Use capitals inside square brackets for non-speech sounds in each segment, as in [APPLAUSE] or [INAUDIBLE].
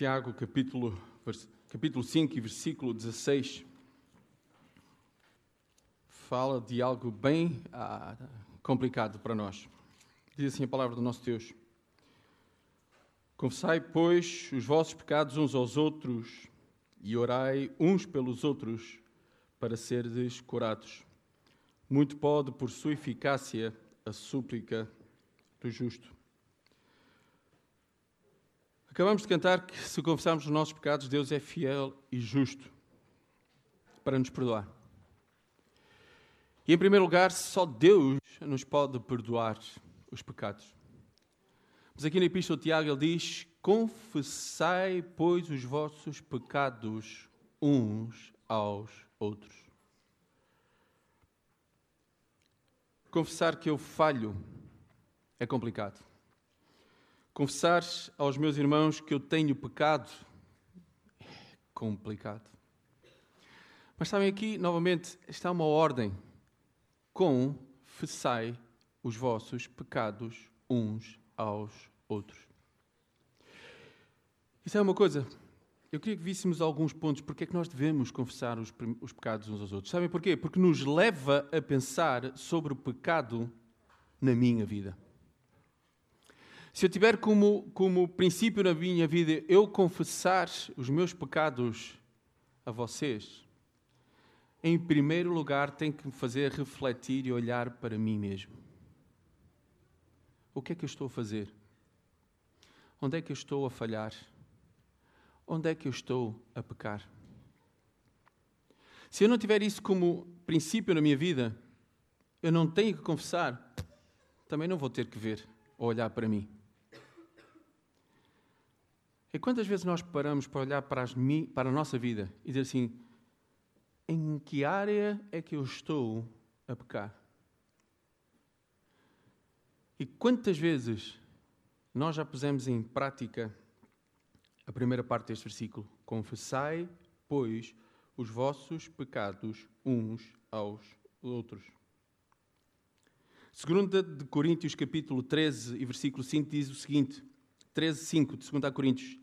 Tiago, capítulo, capítulo 5 e versículo 16, fala de algo bem ah, complicado para nós. Diz assim a palavra do nosso Deus: Confessai, pois, os vossos pecados uns aos outros e orai uns pelos outros para seres curados. Muito pode, por sua eficácia, a súplica do justo. Acabamos de cantar que se confessarmos os nossos pecados, Deus é fiel e justo para nos perdoar. E em primeiro lugar, só Deus nos pode perdoar os pecados. Mas aqui na Epístola de Tiago ele diz: Confessai, pois, os vossos pecados uns aos outros. Confessar que eu falho é complicado. Confessar aos meus irmãos que eu tenho pecado é complicado. Mas sabem aqui, novamente, está uma ordem. Confessai os vossos pecados uns aos outros. Isso é uma coisa. Eu queria que víssemos alguns pontos porque é que nós devemos confessar os, os pecados uns aos outros. Sabem porquê? Porque nos leva a pensar sobre o pecado na minha vida. Se eu tiver como, como princípio na minha vida eu confessar os meus pecados a vocês, em primeiro lugar tem que me fazer refletir e olhar para mim mesmo. O que é que eu estou a fazer? Onde é que eu estou a falhar? Onde é que eu estou a pecar? Se eu não tiver isso como princípio na minha vida, eu não tenho que confessar, também não vou ter que ver ou olhar para mim. E quantas vezes nós paramos para olhar para, as, para a nossa vida e dizer assim: em que área é que eu estou a pecar? E quantas vezes nós já pusemos em prática a primeira parte deste versículo? Confessai, pois, os vossos pecados uns aos outros. Segunda de Coríntios, capítulo 13 e versículo 5 diz o seguinte: 13, 5 de 2 Coríntios.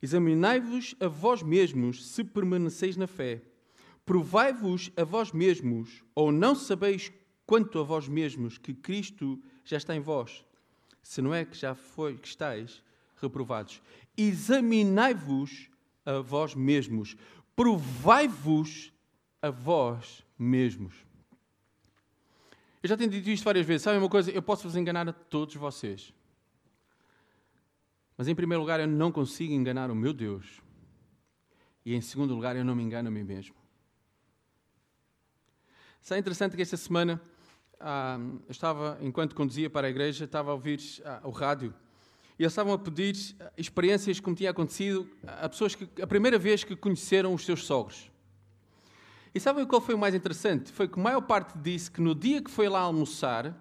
Examinai-vos a vós mesmos se permaneceis na fé. Provai-vos a vós mesmos, ou não sabeis quanto a vós mesmos que Cristo já está em vós, se não é que já foi que estáis reprovados. Examinai-vos a vós mesmos, provai-vos a vós mesmos. Eu já tenho dito isto várias vezes. Sabem uma coisa? Eu posso vos enganar a todos vocês. Mas em primeiro lugar, eu não consigo enganar o meu Deus. E em segundo lugar, eu não me engano a mim mesmo. Isso é interessante que esta semana, ah, eu estava, enquanto conduzia para a igreja, estava a ouvir ah, o rádio. E eles estavam a pedir ah, experiências como tinha acontecido a pessoas que, a primeira vez que conheceram os seus sogros. E sabem qual foi o mais interessante? Foi que a maior parte disse que no dia que foi lá almoçar,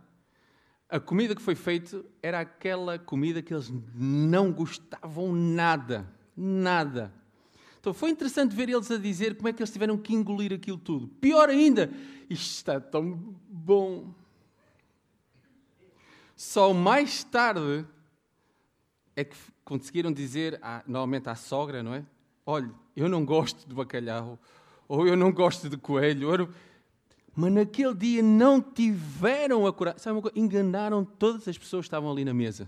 a comida que foi feita era aquela comida que eles não gostavam nada. Nada. Então foi interessante ver eles a dizer como é que eles tiveram que engolir aquilo tudo. Pior ainda, isto está tão bom. Só mais tarde é que conseguiram dizer, ah, normalmente à sogra, não é? Olha, eu não gosto de bacalhau, ou eu não gosto de coelho, ou mas naquele dia não tiveram a coragem. Sabe uma coisa? Enganaram todas as pessoas que estavam ali na mesa.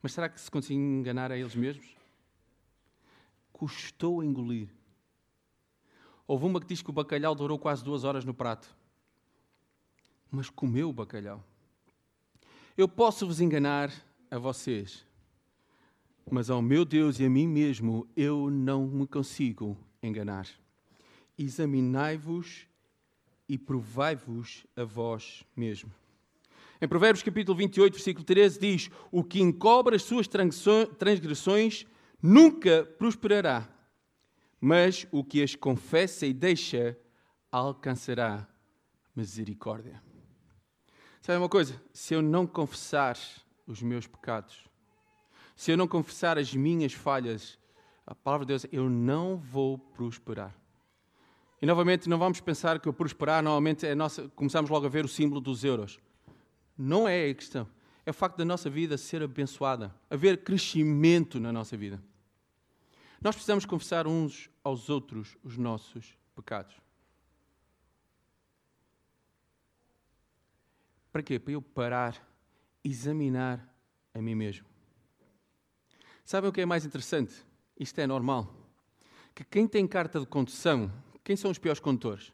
Mas será que se conseguiam enganar a eles mesmos? Custou engolir. Houve uma que diz que o bacalhau durou quase duas horas no prato. Mas comeu o bacalhau. Eu posso vos enganar a vocês, mas ao meu Deus e a mim mesmo eu não me consigo enganar. Examinai-vos e provai-vos a vós mesmo. Em Provérbios capítulo 28, versículo 13 diz: O que encobre as suas transgressões nunca prosperará, mas o que as confessa e deixa alcançará misericórdia. Sabe uma coisa? Se eu não confessar os meus pecados, se eu não confessar as minhas falhas, a palavra de Deus, eu não vou prosperar. E novamente, não vamos pensar que o prosperar, normalmente, é nossa, começamos logo a ver o símbolo dos euros. Não é a questão. É o facto da nossa vida ser abençoada, haver crescimento na nossa vida. Nós precisamos confessar uns aos outros os nossos pecados. Para quê? Para eu parar, examinar a mim mesmo. Sabem o que é mais interessante? Isto é normal. Que quem tem carta de condução, quem são os piores condutores?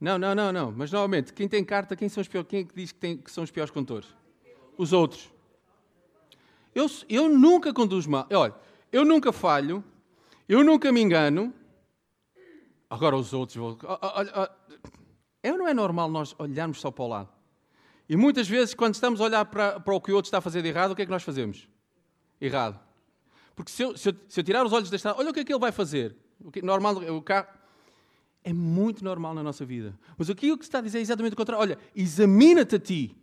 Não, não, não, não. Mas normalmente, quem tem carta, quem, são os piores, quem é que diz que, tem, que são os piores condutores? Os outros. Eu, eu nunca conduzo mal. Olha, eu nunca falho, eu nunca me engano. Agora os outros. É ou não é normal nós olharmos só para o lado? E muitas vezes, quando estamos a olhar para, para o que o outro está a fazer de errado, o que é que nós fazemos? Errado. Porque se eu, se eu, se eu tirar os olhos desta, olha o que é que ele vai fazer. O que, normal, o carro é muito normal na nossa vida. Mas aqui o que se está a dizer é exatamente o contrário. Olha, examina-te a ti.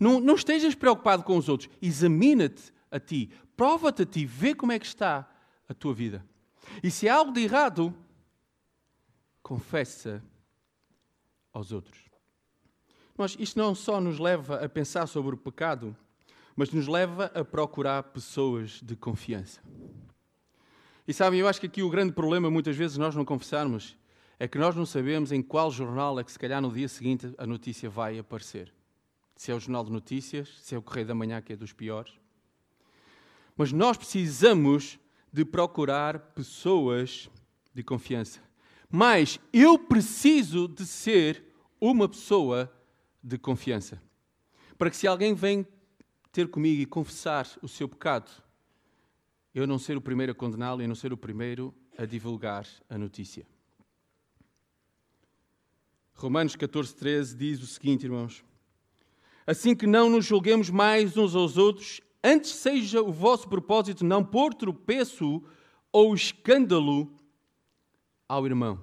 Não, não estejas preocupado com os outros. Examina-te a ti. Prova-te a ti. Vê como é que está a tua vida. E se há algo de errado, confessa aos outros. Mas isto não só nos leva a pensar sobre o pecado, mas nos leva a procurar pessoas de confiança. E sabem, eu acho que aqui o grande problema, muitas vezes, nós não confessarmos, é que nós não sabemos em qual jornal é que, se calhar, no dia seguinte a notícia vai aparecer. Se é o Jornal de Notícias, se é o Correio da Manhã, que é dos piores. Mas nós precisamos de procurar pessoas de confiança. Mas eu preciso de ser uma pessoa de confiança. Para que se alguém vem ter comigo e confessar o seu pecado, eu não ser o primeiro a condená-lo e não ser o primeiro a divulgar a notícia. Romanos 14, 13 diz o seguinte, irmãos: Assim que não nos julguemos mais uns aos outros, antes seja o vosso propósito não pôr tropeço ou escândalo ao irmão.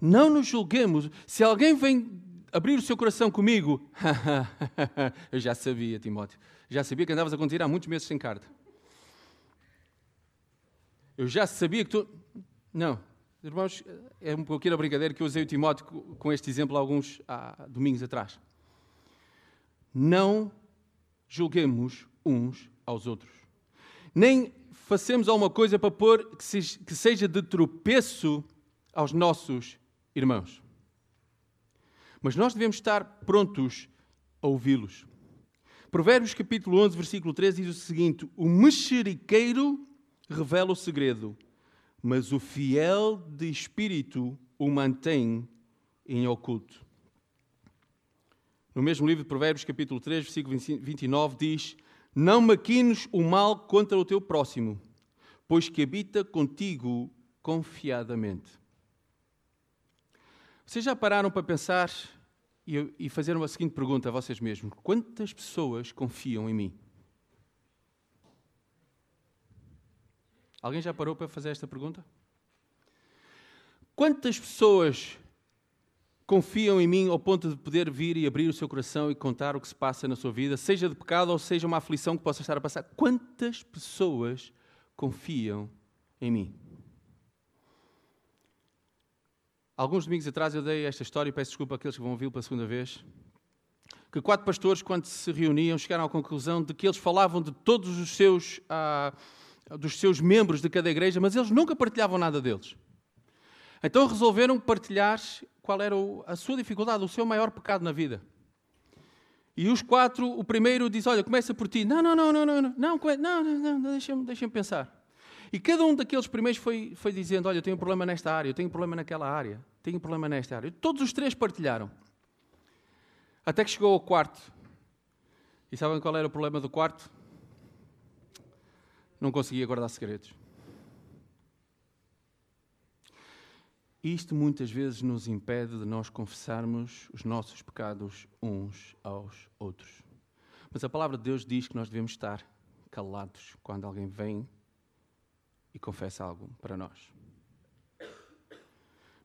Não nos julguemos. Se alguém vem abrir o seu coração comigo, [LAUGHS] eu já sabia, Timóteo, já sabia que andavas a conduzir há muitos meses sem carta. Eu já sabia que tu. Não, Irmãos, é um pouquinho a brincadeira que eu usei o Timóteo com este exemplo alguns há domingos atrás. Não julguemos uns aos outros. Nem façamos alguma coisa para pôr que seja de tropeço aos nossos irmãos. Mas nós devemos estar prontos a ouvi-los. Provérbios capítulo 11, versículo 13 diz o seguinte: O mexeriqueiro revela o segredo mas o fiel de espírito o mantém em oculto. No mesmo livro de Provérbios, capítulo 3, versículo 29, diz: Não maquines o mal contra o teu próximo, pois que habita contigo confiadamente. Vocês já pararam para pensar e fazer uma seguinte pergunta a vocês mesmos: Quantas pessoas confiam em mim? Alguém já parou para fazer esta pergunta? Quantas pessoas confiam em mim ao ponto de poder vir e abrir o seu coração e contar o que se passa na sua vida, seja de pecado ou seja uma aflição que possa estar a passar? Quantas pessoas confiam em mim? Alguns domingos atrás eu dei esta história e peço desculpa àqueles que vão ouvir pela segunda vez. Que quatro pastores, quando se reuniam, chegaram à conclusão de que eles falavam de todos os seus. Ah, dos seus membros de cada igreja, mas eles nunca partilhavam nada deles. Então resolveram partilhar qual era a sua dificuldade, o seu maior pecado na vida. E os quatro, o primeiro diz: Olha, começa por ti. Não, não, não, não, não, não, não, não, não, não deixa-me deixa pensar. E cada um daqueles primeiros foi, foi dizendo: Olha, eu tenho um problema nesta área, eu tenho um problema naquela área, tenho um problema nesta área. Todos os três partilharam. Até que chegou ao quarto. E sabem qual era o problema do quarto? não conseguia guardar segredos. Isto muitas vezes nos impede de nós confessarmos os nossos pecados uns aos outros. Mas a palavra de Deus diz que nós devemos estar calados quando alguém vem e confessa algo para nós.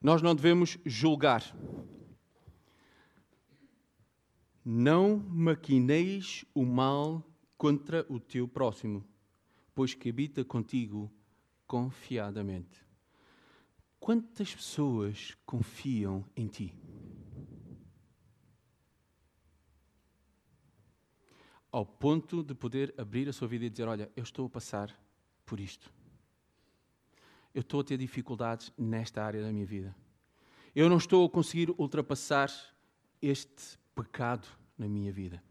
Nós não devemos julgar. Não maquineis o mal contra o teu próximo pois que habita contigo confiadamente. Quantas pessoas confiam em ti? ao ponto de poder abrir a sua vida e dizer: Olha, eu estou a passar por isto. Eu estou a ter dificuldades nesta área da minha vida. Eu não estou a conseguir ultrapassar este pecado na minha vida.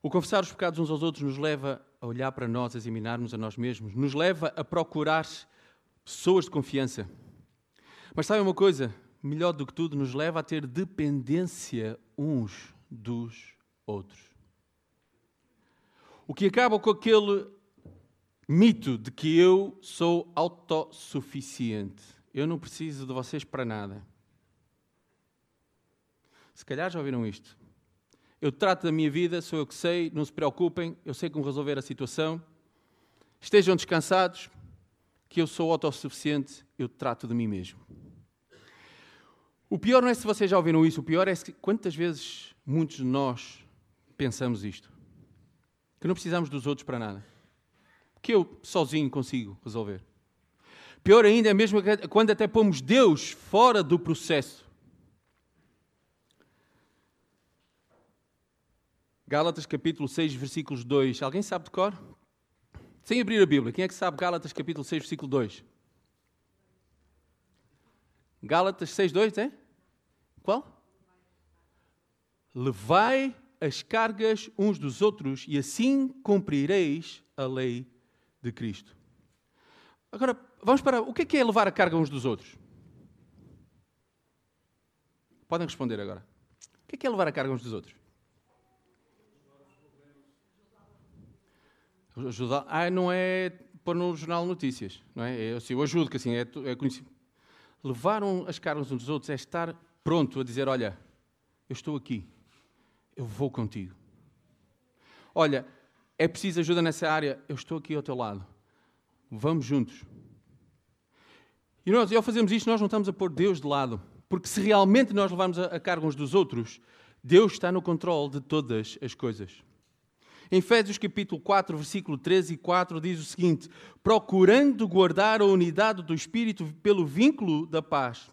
O confessar os pecados uns aos outros nos leva a olhar para nós, a examinarmos a nós mesmos, nos leva a procurar pessoas de confiança. Mas sabe uma coisa? Melhor do que tudo, nos leva a ter dependência uns dos outros. O que acaba com aquele mito de que eu sou autossuficiente. Eu não preciso de vocês para nada. Se calhar já ouviram isto. Eu trato da minha vida, sou eu que sei, não se preocupem, eu sei como resolver a situação. Estejam descansados, que eu sou autossuficiente, eu trato de mim mesmo. O pior não é se vocês já ouviram isso, o pior é que quantas vezes muitos de nós pensamos isto. Que não precisamos dos outros para nada. Que eu sozinho consigo resolver. Pior ainda é mesmo quando até pomos Deus fora do processo. Gálatas capítulo 6, versículos 2. Alguém sabe de cor? Sem abrir a Bíblia, quem é que sabe Gálatas capítulo 6, versículo 2? Gálatas 6, 2, é? Qual? Levai as cargas uns dos outros e assim cumprireis a lei de Cristo. Agora, vamos para o que é, que é levar a carga uns dos outros? Podem responder agora. O que é, que é levar a carga uns dos outros? Ajudar. Ah, não é pôr no jornal notícias, não é? Eu, assim, eu ajudo, que assim é, é conhecido. Levar as cargas uns dos outros é estar pronto a dizer: Olha, eu estou aqui, eu vou contigo. Olha, é preciso ajuda nessa área, eu estou aqui ao teu lado. Vamos juntos. E nós, ao fazermos isto, nós não estamos a pôr Deus de lado. Porque se realmente nós levarmos a carga uns dos outros, Deus está no controle de todas as coisas. Em Efésios capítulo 4, versículo 13 e 4 diz o seguinte: procurando guardar a unidade do espírito pelo vínculo da paz.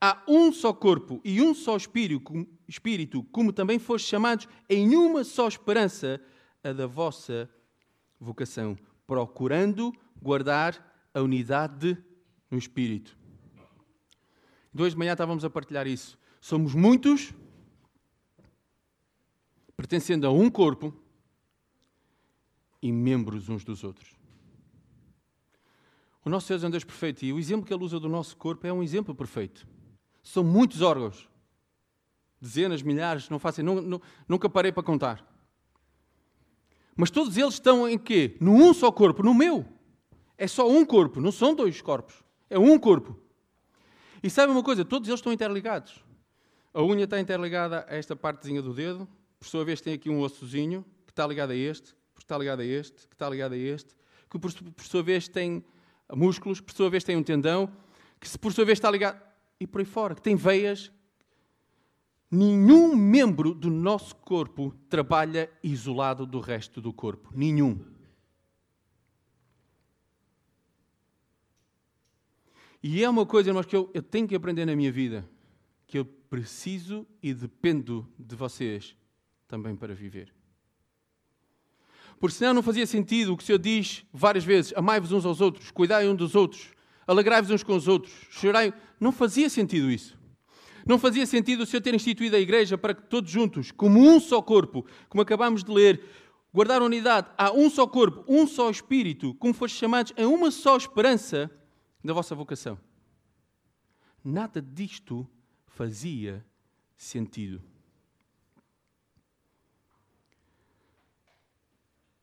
Há um só corpo e um só espírito, como também foste chamados em uma só esperança, a da vossa vocação, procurando guardar a unidade no espírito. De hoje de manhã estávamos a partilhar isso. Somos muitos, pertencendo a um corpo, e membros uns dos outros. O nosso Deus é um Deus perfeito e o exemplo que ele usa do nosso corpo é um exemplo perfeito. São muitos órgãos. Dezenas, milhares, não faço, nunca parei para contar. Mas todos eles estão em quê? No um só corpo, no meu. É só um corpo, não são dois corpos. É um corpo. E sabe uma coisa? Todos eles estão interligados. A unha está interligada a esta partezinha do dedo, por sua vez tem aqui um ossozinho que está ligado a este, que está ligado a este, que está ligado a este, que por, sua vez tem músculos, por sua vez tem um tendão, que por sua vez está ligado. e por aí fora, que tem veias. Nenhum membro do nosso corpo trabalha isolado do resto do corpo. Nenhum. E é uma coisa, irmãos, que eu, eu tenho que aprender na minha vida, que eu preciso e dependo de vocês também para viver. Porque senão não fazia sentido o que o Senhor diz várias vezes: amai-vos uns aos outros, cuidai uns dos outros, alegrai-vos uns com os outros, chorai. Não fazia sentido isso. Não fazia sentido o Senhor ter instituído a igreja para que todos juntos, como um só corpo, como acabamos de ler, guardar a unidade, há um só corpo, um só espírito, como foste chamados em uma só esperança da vossa vocação. Nada disto fazia sentido.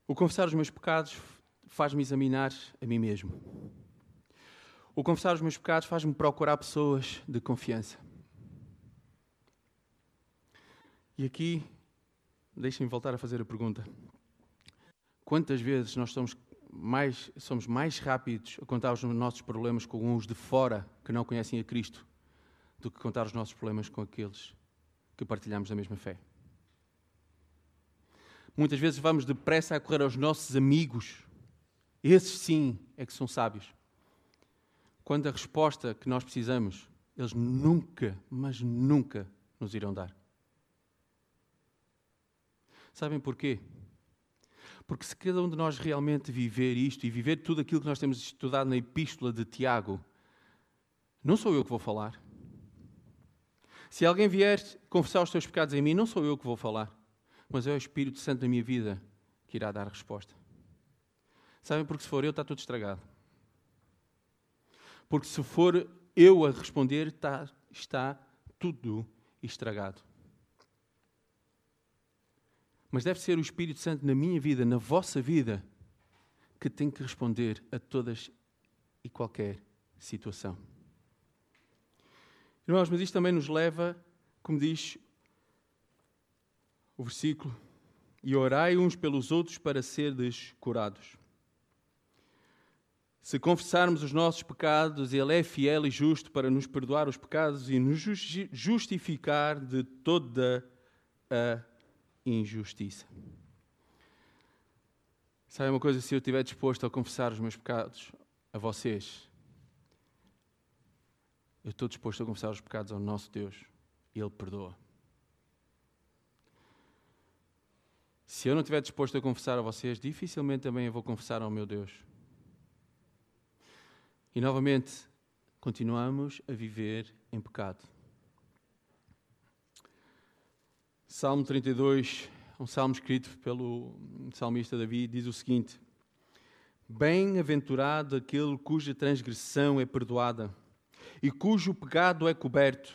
O confessar os meus pecados faz-me examinar a mim mesmo. O confessar os meus pecados faz-me procurar pessoas de confiança. E aqui, deixem-me voltar a fazer a pergunta. Quantas vezes nós somos mais, somos mais rápidos a contar os nossos problemas com uns de fora que não conhecem a Cristo do que contar os nossos problemas com aqueles que partilhamos a mesma fé? Muitas vezes vamos depressa a correr aos nossos amigos. Esses sim é que são sábios. Quando a resposta que nós precisamos, eles nunca, mas nunca nos irão dar. Sabem porquê? Porque se cada um de nós realmente viver isto e viver tudo aquilo que nós temos estudado na epístola de Tiago, não sou eu que vou falar. Se alguém vier confessar os seus pecados em mim, não sou eu que vou falar, mas é o Espírito Santo da minha vida que irá dar a resposta. Sabem? Porque se for eu, está tudo estragado. Porque se for eu a responder, está, está tudo estragado. Mas deve ser o Espírito Santo na minha vida, na vossa vida, que tem que responder a todas e qualquer situação. Irmãos, mas isto também nos leva, como diz o versículo, e orai uns pelos outros para serdes curados. Se confessarmos os nossos pecados, Ele é fiel e justo para nos perdoar os pecados e nos justificar de toda a injustiça. Sabe uma coisa? Se eu estiver disposto a confessar os meus pecados a vocês, eu estou disposto a confessar os pecados ao nosso Deus e Ele perdoa. Se eu não estiver disposto a confessar a vocês, dificilmente também eu vou confessar ao meu Deus. E novamente, continuamos a viver em pecado. Salmo 32, um salmo escrito pelo salmista Davi, diz o seguinte: Bem-aventurado aquele cuja transgressão é perdoada e cujo pecado é coberto.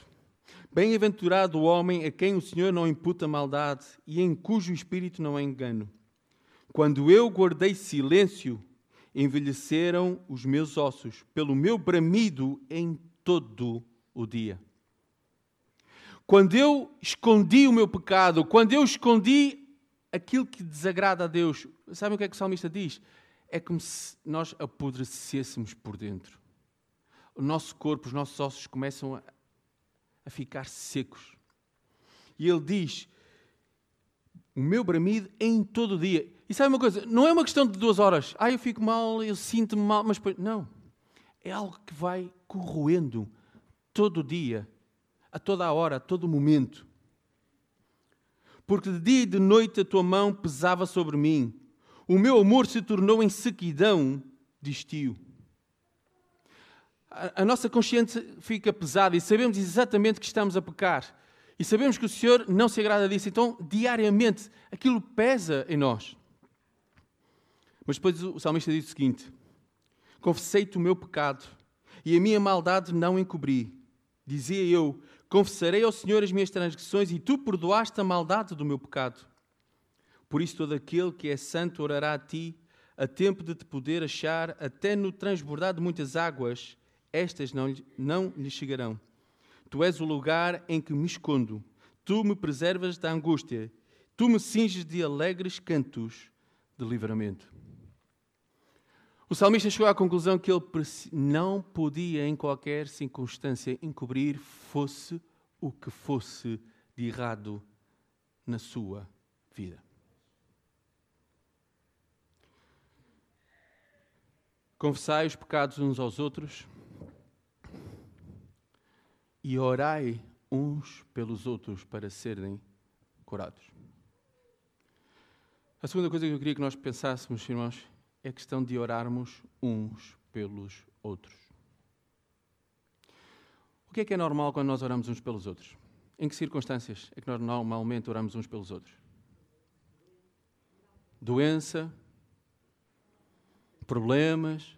Bem-aventurado o homem a quem o Senhor não imputa maldade e em cujo espírito não há engano. Quando eu guardei silêncio, envelheceram os meus ossos pelo meu bramido em todo o dia. Quando eu escondi o meu pecado, quando eu escondi aquilo que desagrada a Deus, sabem o que é que o salmista diz? É como se nós apodrecêssemos por dentro. O nosso corpo, os nossos ossos começam a, a ficar secos. E ele diz: O meu bramido em todo o dia. E sabe uma coisa? Não é uma questão de duas horas. Ah, eu fico mal, eu sinto-me mal, mas não. É algo que vai corroendo todo o dia, a toda a hora, a todo momento. Porque de dia e de noite a tua mão pesava sobre mim. O meu amor se tornou em sequidão de estio. A, a nossa consciência fica pesada e sabemos exatamente que estamos a pecar. E sabemos que o Senhor não se agrada disso. Então, diariamente, aquilo pesa em nós. Mas depois o salmista diz o seguinte: Confessei-te o meu pecado e a minha maldade não encobri. Dizia eu: Confessarei ao Senhor as minhas transgressões e tu perdoaste a maldade do meu pecado. Por isso, todo aquele que é santo orará a ti, a tempo de te poder achar, até no transbordar de muitas águas, estas não, não lhe chegarão. Tu és o lugar em que me escondo, tu me preservas da angústia, tu me cinges de alegres cantos de livramento. O salmista chegou à conclusão que ele não podia, em qualquer circunstância, encobrir, fosse o que fosse de errado na sua vida. Confessai os pecados uns aos outros e orai uns pelos outros para serem curados. A segunda coisa que eu queria que nós pensássemos, irmãos, é questão de orarmos uns pelos outros. O que é que é normal quando nós oramos uns pelos outros? Em que circunstâncias é que nós normalmente oramos uns pelos outros? Doença, problemas.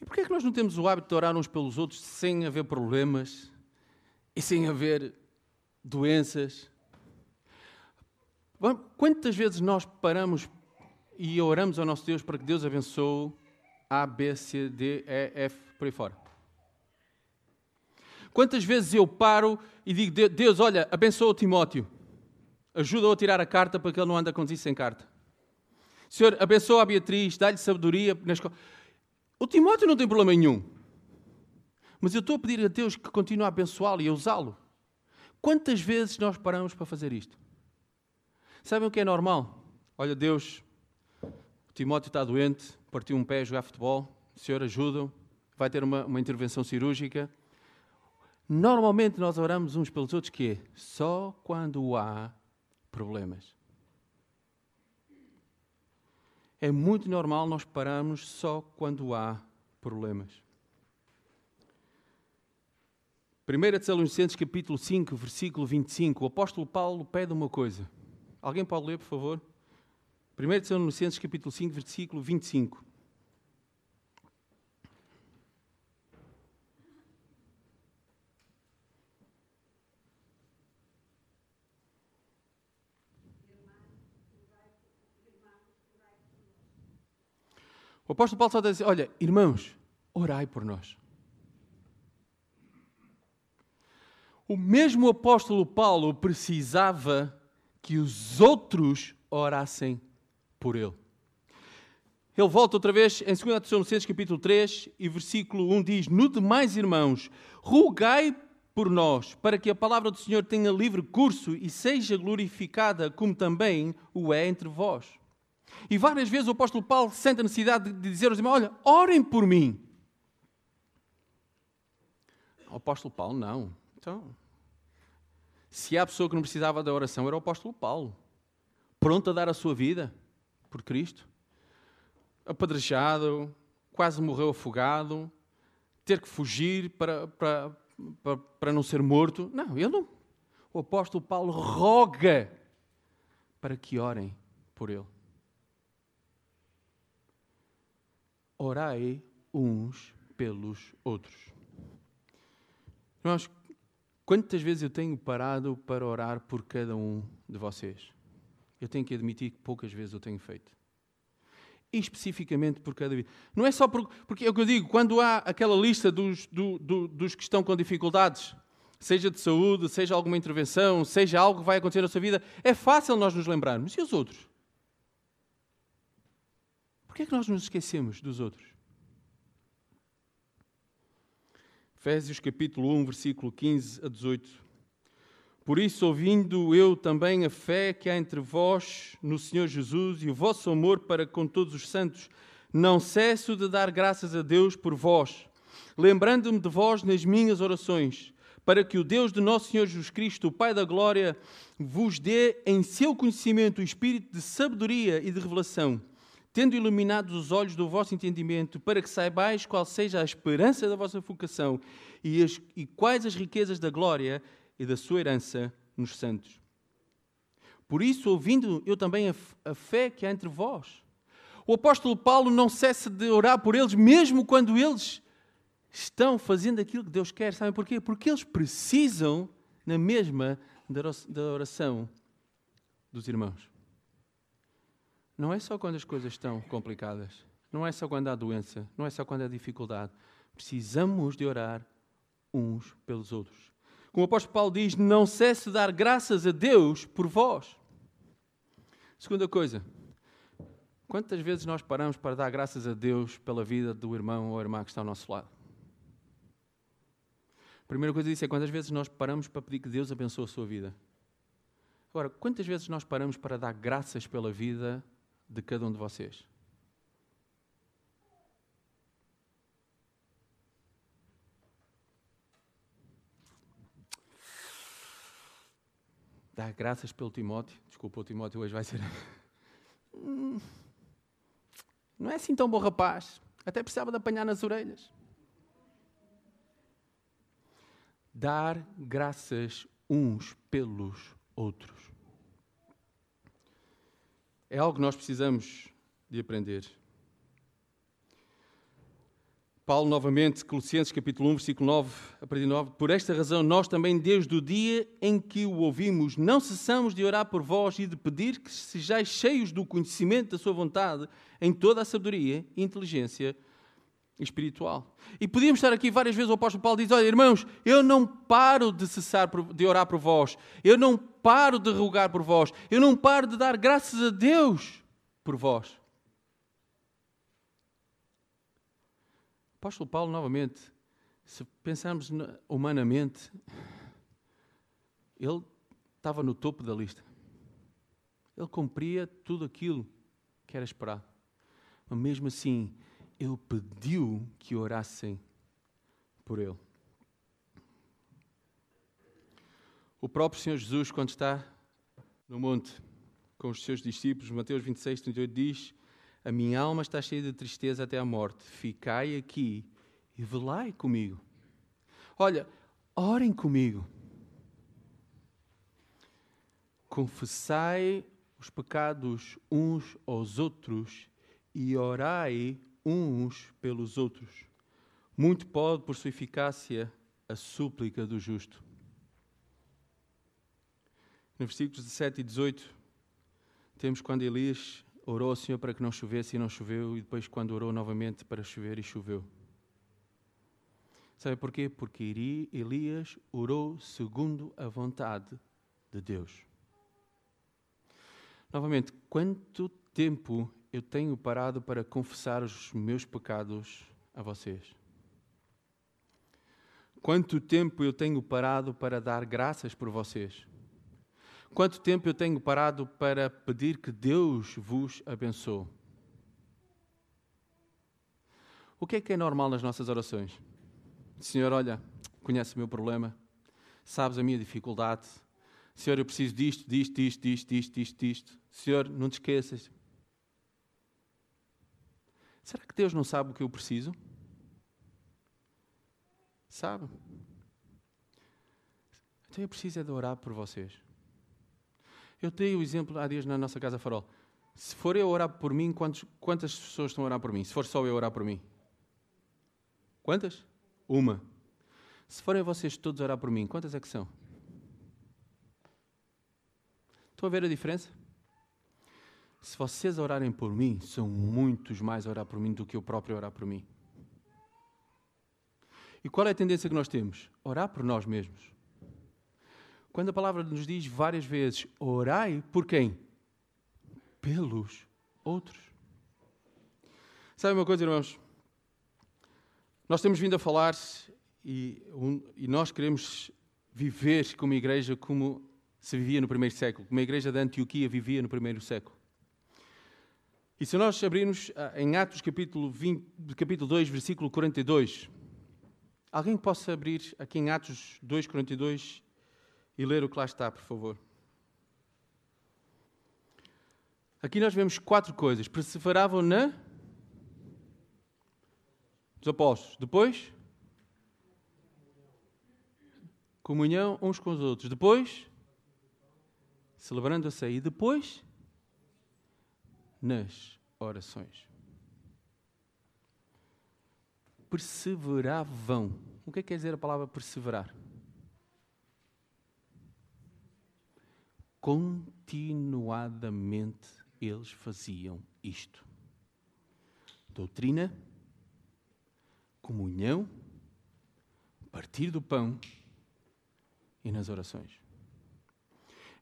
E porquê é que nós não temos o hábito de orar uns pelos outros sem haver problemas e sem haver doenças? Quantas vezes nós paramos e oramos ao nosso Deus para que Deus abençoe A, B, C, D, E, F, por aí fora. Quantas vezes eu paro e digo, Deus, olha, abençoa o Timóteo, ajuda-o a tirar a carta para que ele não ande a conduzir sem carta. Senhor, abençoa a Beatriz, dá-lhe sabedoria na escola. O Timóteo não tem problema nenhum. Mas eu estou a pedir a Deus que continue a abençoá-lo e a usá-lo. Quantas vezes nós paramos para fazer isto? Sabem o que é normal? Olha, Deus, Timóteo está doente, partiu um pé a jogar futebol, o senhor ajuda, vai ter uma, uma intervenção cirúrgica. Normalmente nós oramos uns pelos outros que é só quando há problemas. É muito normal nós pararmos só quando há problemas. 1 Tessalonicenses capítulo 5, versículo 25, o apóstolo Paulo pede uma coisa. Alguém pode ler, por favor? 1 Tessalonicenses capítulo 5, versículo 25. O apóstolo Paulo só está a dizer: Olha, irmãos, orai por nós. O mesmo apóstolo Paulo precisava que os outros orassem por ele. Ele volta outra vez em 2 Tessalonicenses capítulo 3 e versículo 1 diz: No demais, irmãos, rogai por nós, para que a palavra do Senhor tenha livre curso e seja glorificada, como também o é entre vós. E várias vezes o apóstolo Paulo sente a necessidade de dizer aos irmãos: Olha, orem por mim. O apóstolo Paulo, não. Então, se há pessoa que não precisava da oração, era o apóstolo Paulo, pronto a dar a sua vida por Cristo, apedrejado, quase morreu afogado, ter que fugir para, para, para, para não ser morto. Não, ele não. O apóstolo Paulo roga para que orem por ele. orai uns pelos outros. Nós, quantas vezes eu tenho parado para orar por cada um de vocês? Eu tenho que admitir que poucas vezes eu tenho feito. E especificamente por cada vida. Não é só por, porque é o que eu digo, quando há aquela lista dos, do, do, dos que estão com dificuldades, seja de saúde, seja alguma intervenção, seja algo que vai acontecer na sua vida, é fácil nós nos lembrarmos. E os outros? Por que é que nós nos esquecemos dos outros? Efésios capítulo 1, versículo 15 a 18. Por isso, ouvindo eu também a fé que há entre vós no Senhor Jesus e o vosso amor para com todos os santos, não cesso de dar graças a Deus por vós, lembrando-me de vós nas minhas orações, para que o Deus de nosso Senhor Jesus Cristo, o Pai da Glória, vos dê em seu conhecimento o espírito de sabedoria e de revelação tendo iluminados os olhos do vosso entendimento, para que saibais qual seja a esperança da vossa vocação e, as, e quais as riquezas da glória e da sua herança nos santos. Por isso, ouvindo eu também a, fé que há entre vós, o apóstolo Paulo não cessa de orar por eles, mesmo quando eles estão fazendo aquilo que Deus quer. Sabem porquê? Porque eles precisam na mesma da oração dos irmãos. Não é só quando as coisas estão complicadas, não é só quando há doença, não é só quando há dificuldade. Precisamos de orar uns pelos outros. Como o apóstolo Paulo diz, não cesse de dar graças a Deus por vós. Segunda coisa, quantas vezes nós paramos para dar graças a Deus pela vida do irmão ou irmã que está ao nosso lado? A primeira coisa disso é quantas vezes nós paramos para pedir que Deus abençoe a sua vida. Agora, quantas vezes nós paramos para dar graças pela vida de cada um de vocês. Dá graças pelo Timóteo. Desculpa, o Timóteo hoje vai ser. Hum. Não é assim tão bom rapaz. Até precisava de apanhar nas orelhas. Dar graças uns pelos outros. É algo que nós precisamos de aprender. Paulo, novamente, Colossenses capítulo 1, versículo 9, a partir de 9. Por esta razão, nós também, desde o dia em que o ouvimos, não cessamos de orar por vós e de pedir que sejais cheios do conhecimento da sua vontade em toda a sabedoria e inteligência espiritual. E podíamos estar aqui várias vezes, o apóstolo Paulo diz, olha, irmãos, eu não paro de cessar de orar por vós, eu não paro de rogar por vós, eu não paro de dar graças a Deus por vós. Apóstolo Paulo, novamente, se pensarmos humanamente, ele estava no topo da lista. Ele cumpria tudo aquilo que era esperado. Mas mesmo assim, ele pediu que orassem por ele. O próprio Senhor Jesus, quando está no monte com os seus discípulos, Mateus 26, 38 diz: A minha alma está cheia de tristeza até à morte, ficai aqui e velai comigo. Olha, orem comigo. Confessai os pecados uns aos outros e orai uns pelos outros. Muito pode, por sua eficácia, a súplica do justo. No versículos 17 e 18, temos quando Elias orou ao Senhor para que não chovesse e não choveu, e depois quando orou novamente para chover e choveu. Sabe porquê? Porque Elias orou segundo a vontade de Deus. Novamente, quanto tempo eu tenho parado para confessar os meus pecados a vocês? Quanto tempo eu tenho parado para dar graças por vocês? Quanto tempo eu tenho parado para pedir que Deus vos abençoe? O que é que é normal nas nossas orações? Senhor, olha, conhece o meu problema, sabes a minha dificuldade. Senhor, eu preciso disto, disto, disto, disto, disto, disto, disto. Senhor, não te esqueças. Será que Deus não sabe o que eu preciso? Sabe? Então eu preciso é de orar por vocês. Eu tenho o exemplo há dias na nossa casa farol. Se for eu orar por mim, quantos, quantas pessoas estão a orar por mim? Se for só eu orar por mim? Quantas? Uma. Se forem vocês todos a orar por mim, quantas é que são? Estão a ver a diferença? Se vocês orarem por mim, são muitos mais a orar por mim do que eu próprio orar por mim. E qual é a tendência que nós temos? Orar por nós mesmos. Quando a palavra nos diz várias vezes, orai por quem? Pelos outros. Sabe uma coisa, irmãos? Nós temos vindo a falar e, um, e nós queremos viver como igreja como se vivia no primeiro século, como a igreja de Antioquia vivia no primeiro século. E se nós abrirmos ah, em Atos capítulo, 20, capítulo 2, versículo 42, alguém possa abrir aqui em Atos 2, 42 e ler o que lá está, por favor. Aqui nós vemos quatro coisas. Perseveravam na dos apóstolos. Depois, comunhão uns com os outros. Depois, celebrando a ceia. E depois, nas orações. Perseveravam. O que é que quer dizer a palavra perseverar? Continuadamente eles faziam isto. Doutrina comunhão, partir do pão e nas orações.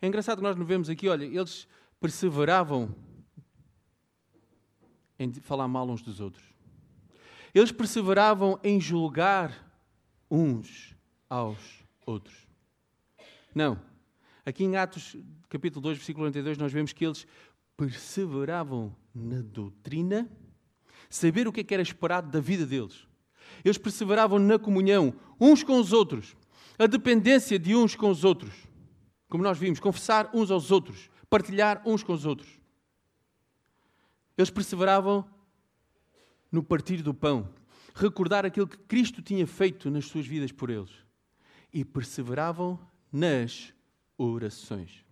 É engraçado que nós nos vemos aqui, olha, eles perseveravam em falar mal uns dos outros. Eles perseveravam em julgar uns aos outros. Não. Aqui em Atos, capítulo 2, versículo 42, nós vemos que eles perseveravam na doutrina, saber o que, é que era esperado da vida deles. Eles perseveravam na comunhão uns com os outros, a dependência de uns com os outros. Como nós vimos, confessar uns aos outros, partilhar uns com os outros. Eles perseveravam no partir do pão, recordar aquilo que Cristo tinha feito nas suas vidas por eles. E perseveravam nas orações.